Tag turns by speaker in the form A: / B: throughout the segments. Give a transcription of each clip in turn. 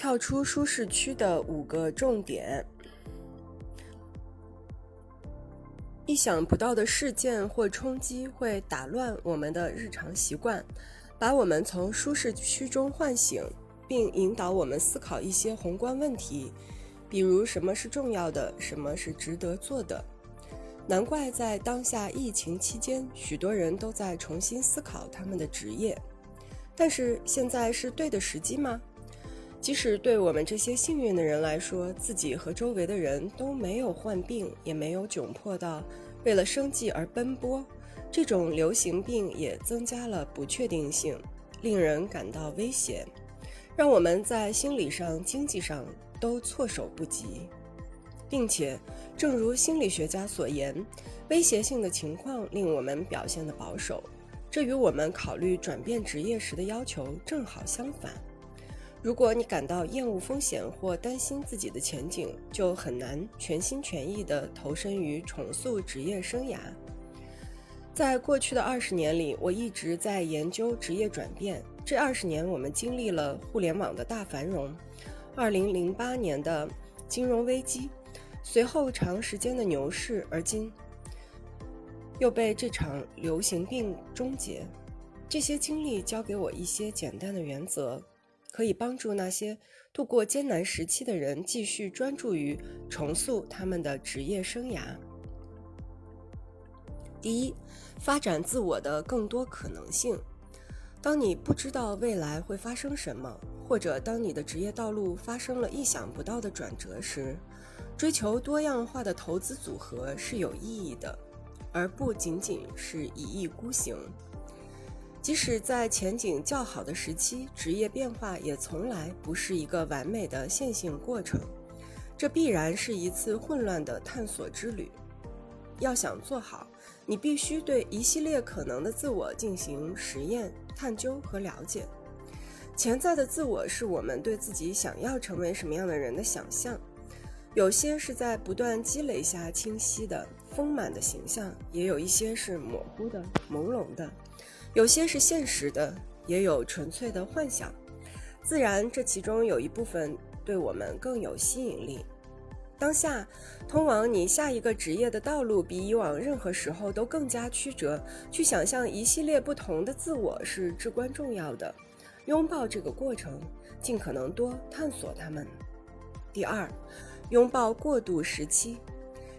A: 跳出舒适区的五个重点。意想不到的事件或冲击会打乱我们的日常习惯，把我们从舒适区中唤醒，并引导我们思考一些宏观问题，比如什么是重要的，什么是值得做的。难怪在当下疫情期间，许多人都在重新思考他们的职业。但是现在是对的时机吗？即使对我们这些幸运的人来说，自己和周围的人都没有患病，也没有窘迫到为了生计而奔波，这种流行病也增加了不确定性，令人感到威胁，让我们在心理上、经济上都措手不及，并且，正如心理学家所言，威胁性的情况令我们表现得保守，这与我们考虑转变职业时的要求正好相反。如果你感到厌恶风险或担心自己的前景，就很难全心全意地投身于重塑职业生涯。在过去的二十年里，我一直在研究职业转变。这二十年，我们经历了互联网的大繁荣，二零零八年的金融危机，随后长时间的牛市，而今又被这场流行病终结。这些经历教给我一些简单的原则。可以帮助那些度过艰难时期的人继续专注于重塑他们的职业生涯。第一，发展自我的更多可能性。当你不知道未来会发生什么，或者当你的职业道路发生了意想不到的转折时，追求多样化的投资组合是有意义的，而不仅仅是一意孤行。即使在前景较好的时期，职业变化也从来不是一个完美的线性过程，这必然是一次混乱的探索之旅。要想做好，你必须对一系列可能的自我进行实验、探究和了解。潜在的自我是我们对自己想要成为什么样的人的想象，有些是在不断积累下清晰的、丰满的形象，也有一些是模糊的、朦胧的。有些是现实的，也有纯粹的幻想。自然，这其中有一部分对我们更有吸引力。当下，通往你下一个职业的道路比以往任何时候都更加曲折。去想象一系列不同的自我是至关重要的。拥抱这个过程，尽可能多探索它们。第二，拥抱过渡时期。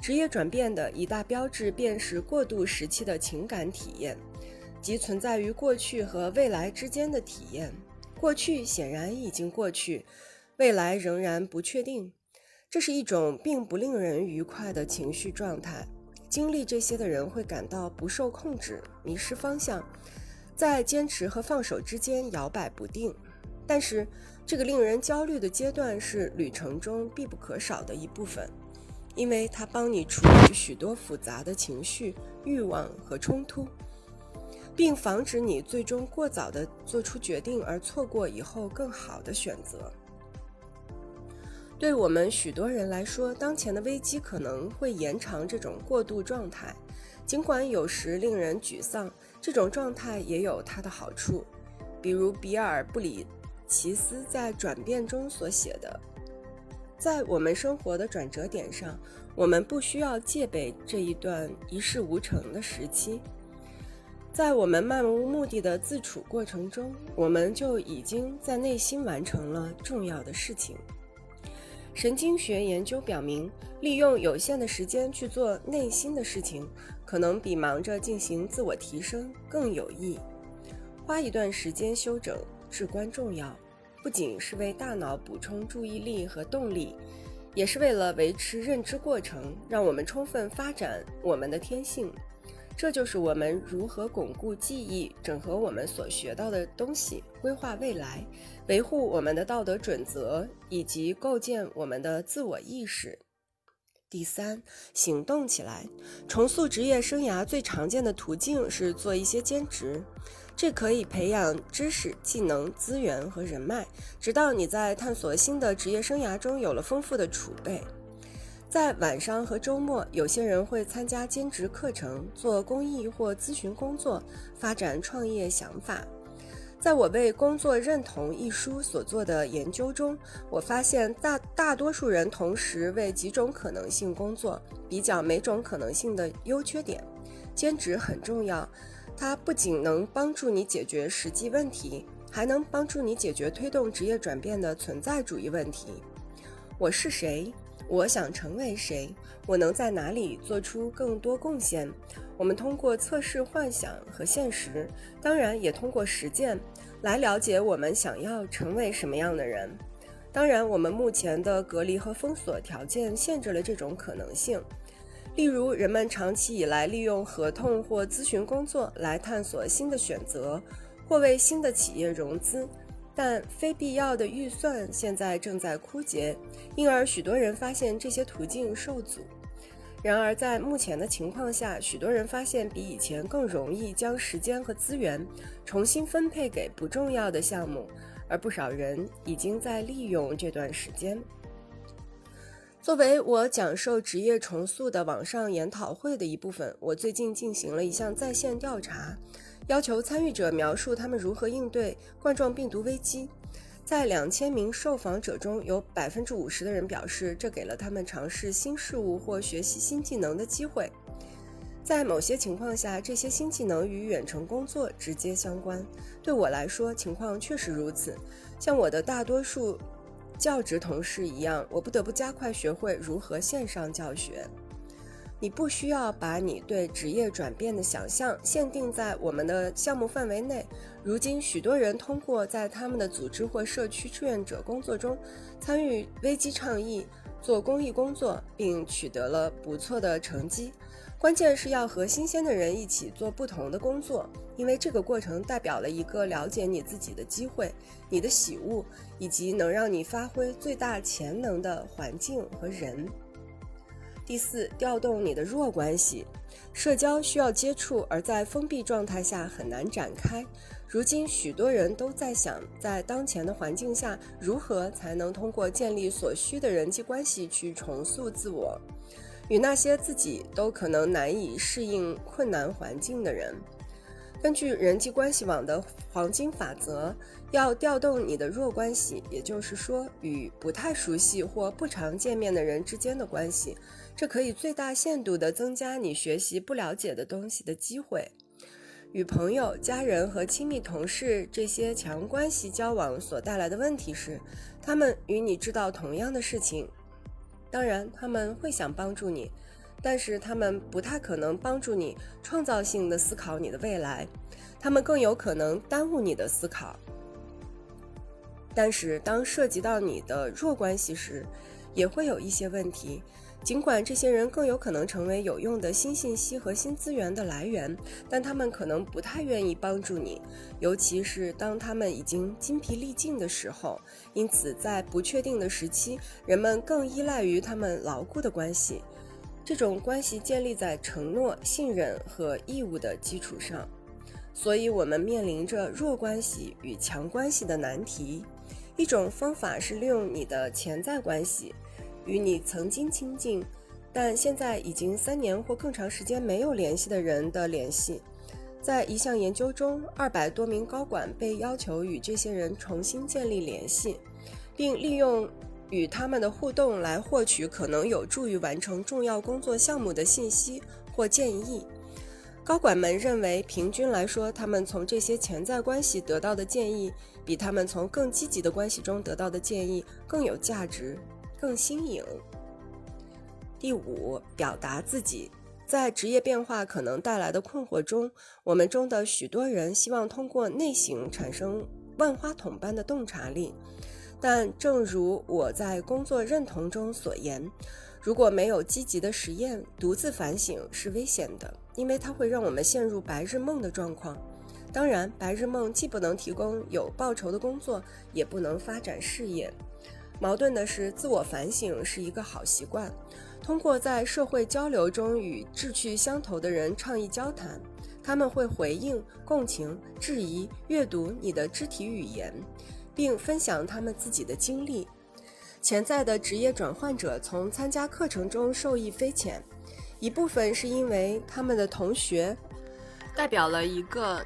A: 职业转变的一大标志便是过渡时期的情感体验。即存在于过去和未来之间的体验，过去显然已经过去，未来仍然不确定。这是一种并不令人愉快的情绪状态。经历这些的人会感到不受控制，迷失方向，在坚持和放手之间摇摆不定。但是，这个令人焦虑的阶段是旅程中必不可少的一部分，因为它帮你处理许多复杂的情绪、欲望和冲突。并防止你最终过早地做出决定而错过以后更好的选择。对我们许多人来说，当前的危机可能会延长这种过渡状态，尽管有时令人沮丧，这种状态也有它的好处。比如比尔·布里奇斯在《转变》中所写的：“在我们生活的转折点上，我们不需要戒备这一段一事无成的时期。”在我们漫无目的的自处过程中，我们就已经在内心完成了重要的事情。神经学研究表明，利用有限的时间去做内心的事情，可能比忙着进行自我提升更有益。花一段时间休整至关重要，不仅是为大脑补充注意力和动力，也是为了维持认知过程，让我们充分发展我们的天性。这就是我们如何巩固记忆、整合我们所学到的东西、规划未来、维护我们的道德准则以及构建我们的自我意识。第三，行动起来。重塑职业生涯最常见的途径是做一些兼职，这可以培养知识、技能、资源和人脉，直到你在探索新的职业生涯中有了丰富的储备。在晚上和周末，有些人会参加兼职课程，做公益或咨询工作，发展创业想法。在我为《工作认同》一书所做的研究中，我发现大大多数人同时为几种可能性工作，比较每种可能性的优缺点。兼职很重要，它不仅能帮助你解决实际问题，还能帮助你解决推动职业转变的存在主义问题。我是谁？我想成为谁？我能在哪里做出更多贡献？我们通过测试幻想和现实，当然也通过实践，来了解我们想要成为什么样的人。当然，我们目前的隔离和封锁条件限制了这种可能性。例如，人们长期以来利用合同或咨询工作来探索新的选择，或为新的企业融资。但非必要的预算现在正在枯竭，因而许多人发现这些途径受阻。然而，在目前的情况下，许多人发现比以前更容易将时间和资源重新分配给不重要的项目，而不少人已经在利用这段时间。作为我讲授职业重塑的网上研讨会的一部分，我最近进行了一项在线调查。要求参与者描述他们如何应对冠状病毒危机。在两千名受访者中，有百分之五十的人表示，这给了他们尝试新事物或学习新技能的机会。在某些情况下，这些新技能与远程工作直接相关。对我来说，情况确实如此。像我的大多数教职同事一样，我不得不加快学会如何线上教学。你不需要把你对职业转变的想象限定在我们的项目范围内。如今，许多人通过在他们的组织或社区志愿者工作中参与危机倡议、做公益工作，并取得了不错的成绩。关键是要和新鲜的人一起做不同的工作，因为这个过程代表了一个了解你自己的机会、你的喜恶以及能让你发挥最大潜能的环境和人。第四，调动你的弱关系。社交需要接触，而在封闭状态下很难展开。如今，许多人都在想，在当前的环境下，如何才能通过建立所需的人际关系去重塑自我，与那些自己都可能难以适应困难环境的人。根据人际关系网的黄金法则，要调动你的弱关系，也就是说，与不太熟悉或不常见面的人之间的关系。这可以最大限度地增加你学习不了解的东西的机会。与朋友、家人和亲密同事这些强关系交往所带来的问题是，他们与你知道同样的事情，当然他们会想帮助你，但是他们不太可能帮助你创造性的思考你的未来，他们更有可能耽误你的思考。但是当涉及到你的弱关系时，也会有一些问题。尽管这些人更有可能成为有用的新信息和新资源的来源，但他们可能不太愿意帮助你，尤其是当他们已经筋疲力尽的时候。因此，在不确定的时期，人们更依赖于他们牢固的关系。这种关系建立在承诺、信任和义务的基础上。所以，我们面临着弱关系与强关系的难题。一种方法是利用你的潜在关系。与你曾经亲近，但现在已经三年或更长时间没有联系的人的联系。在一项研究中，二百多名高管被要求与这些人重新建立联系，并利用与他们的互动来获取可能有助于完成重要工作项目的信息或建议。高管们认为，平均来说，他们从这些潜在关系得到的建议，比他们从更积极的关系中得到的建议更有价值。更新颖。第五，表达自己。在职业变化可能带来的困惑中，我们中的许多人希望通过内省产生万花筒般的洞察力。但正如我在工作认同中所言，如果没有积极的实验，独自反省是危险的，因为它会让我们陷入白日梦的状况。当然，白日梦既不能提供有报酬的工作，也不能发展事业。矛盾的是，自我反省是一个好习惯。通过在社会交流中与志趣相投的人倡议交谈，他们会回应、共情、质疑、阅读你的肢体语言，并分享他们自己的经历。潜在的职业转换者从参加课程中受益匪浅，一部分是因为他们的同学代表了一个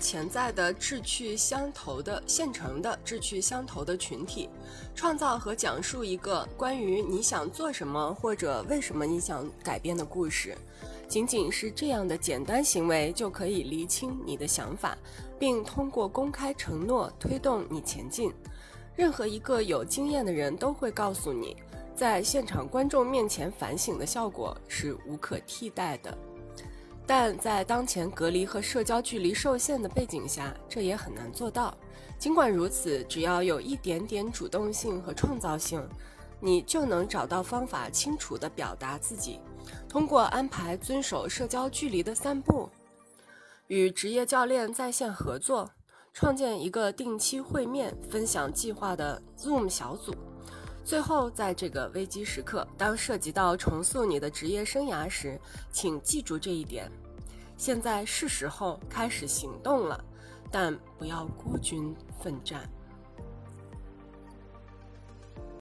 A: 潜在的志趣相投的现成的志趣相投的群体，创造和讲述一个关于你想做什么或者为什么你想改变的故事。仅仅是这样的简单行为就可以厘清你的想法，并通过公开承诺推动你前进。任何一个有经验的人都会告诉你，在现场观众面前反省的效果是无可替代的。但在当前隔离和社交距离受限的背景下，这也很难做到。尽管如此，只要有一点点主动性和创造性，你就能找到方法，清楚地表达自己。通过安排遵守社交距离的散步，与职业教练在线合作，创建一个定期会面、分享计划的 Zoom 小组。最后，在这个危机时刻，当涉及到重塑你的职业生涯时，请记住这一点：现在是时候开始行动了，但不要孤军奋战。